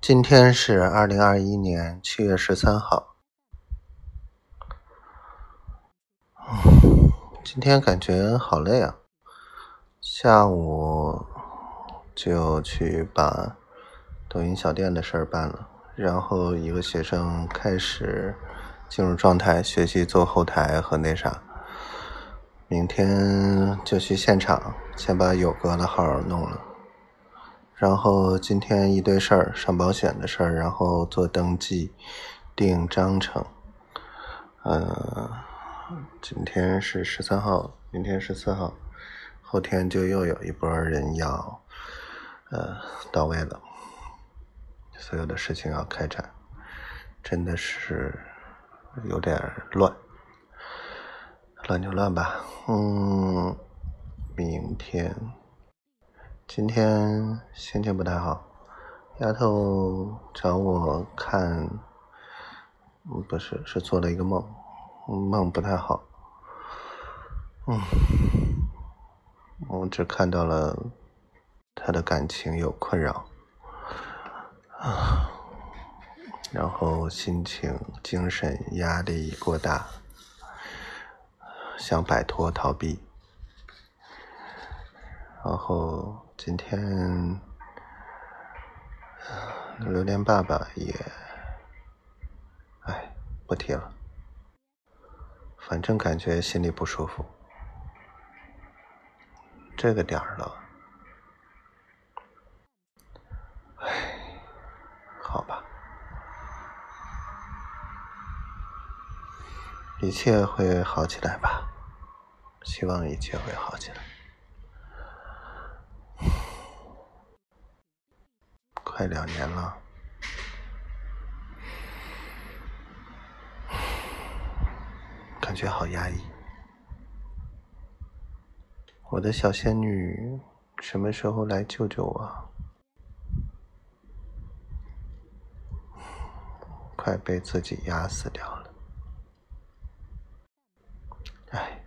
今天是二零二一年七月十三号。今天感觉好累啊！下午就去把抖音小店的事儿办了，然后一个学生开始进入状态，学习做后台和那啥。明天就去现场，先把有哥的号弄了。然后今天一堆事儿，上保险的事儿，然后做登记、定章程。呃，今天是十三号，明天十四号，后天就又有一波人要呃到位了，所有的事情要开展，真的是有点乱，乱就乱吧。嗯，明天。今天心情不太好，丫头找我看，不是，是做了一个梦，梦不太好，嗯，我只看到了她的感情有困扰，啊，然后心情、精神压力过大，想摆脱、逃避，然后。今天，榴莲爸爸也，哎，不提了。反正感觉心里不舒服。这个点儿了，哎，好吧，一切会好起来吧。希望一切会好起来。快两年了。感觉好压抑。我的小仙女什么时候来救救我快被自己压死掉了。哎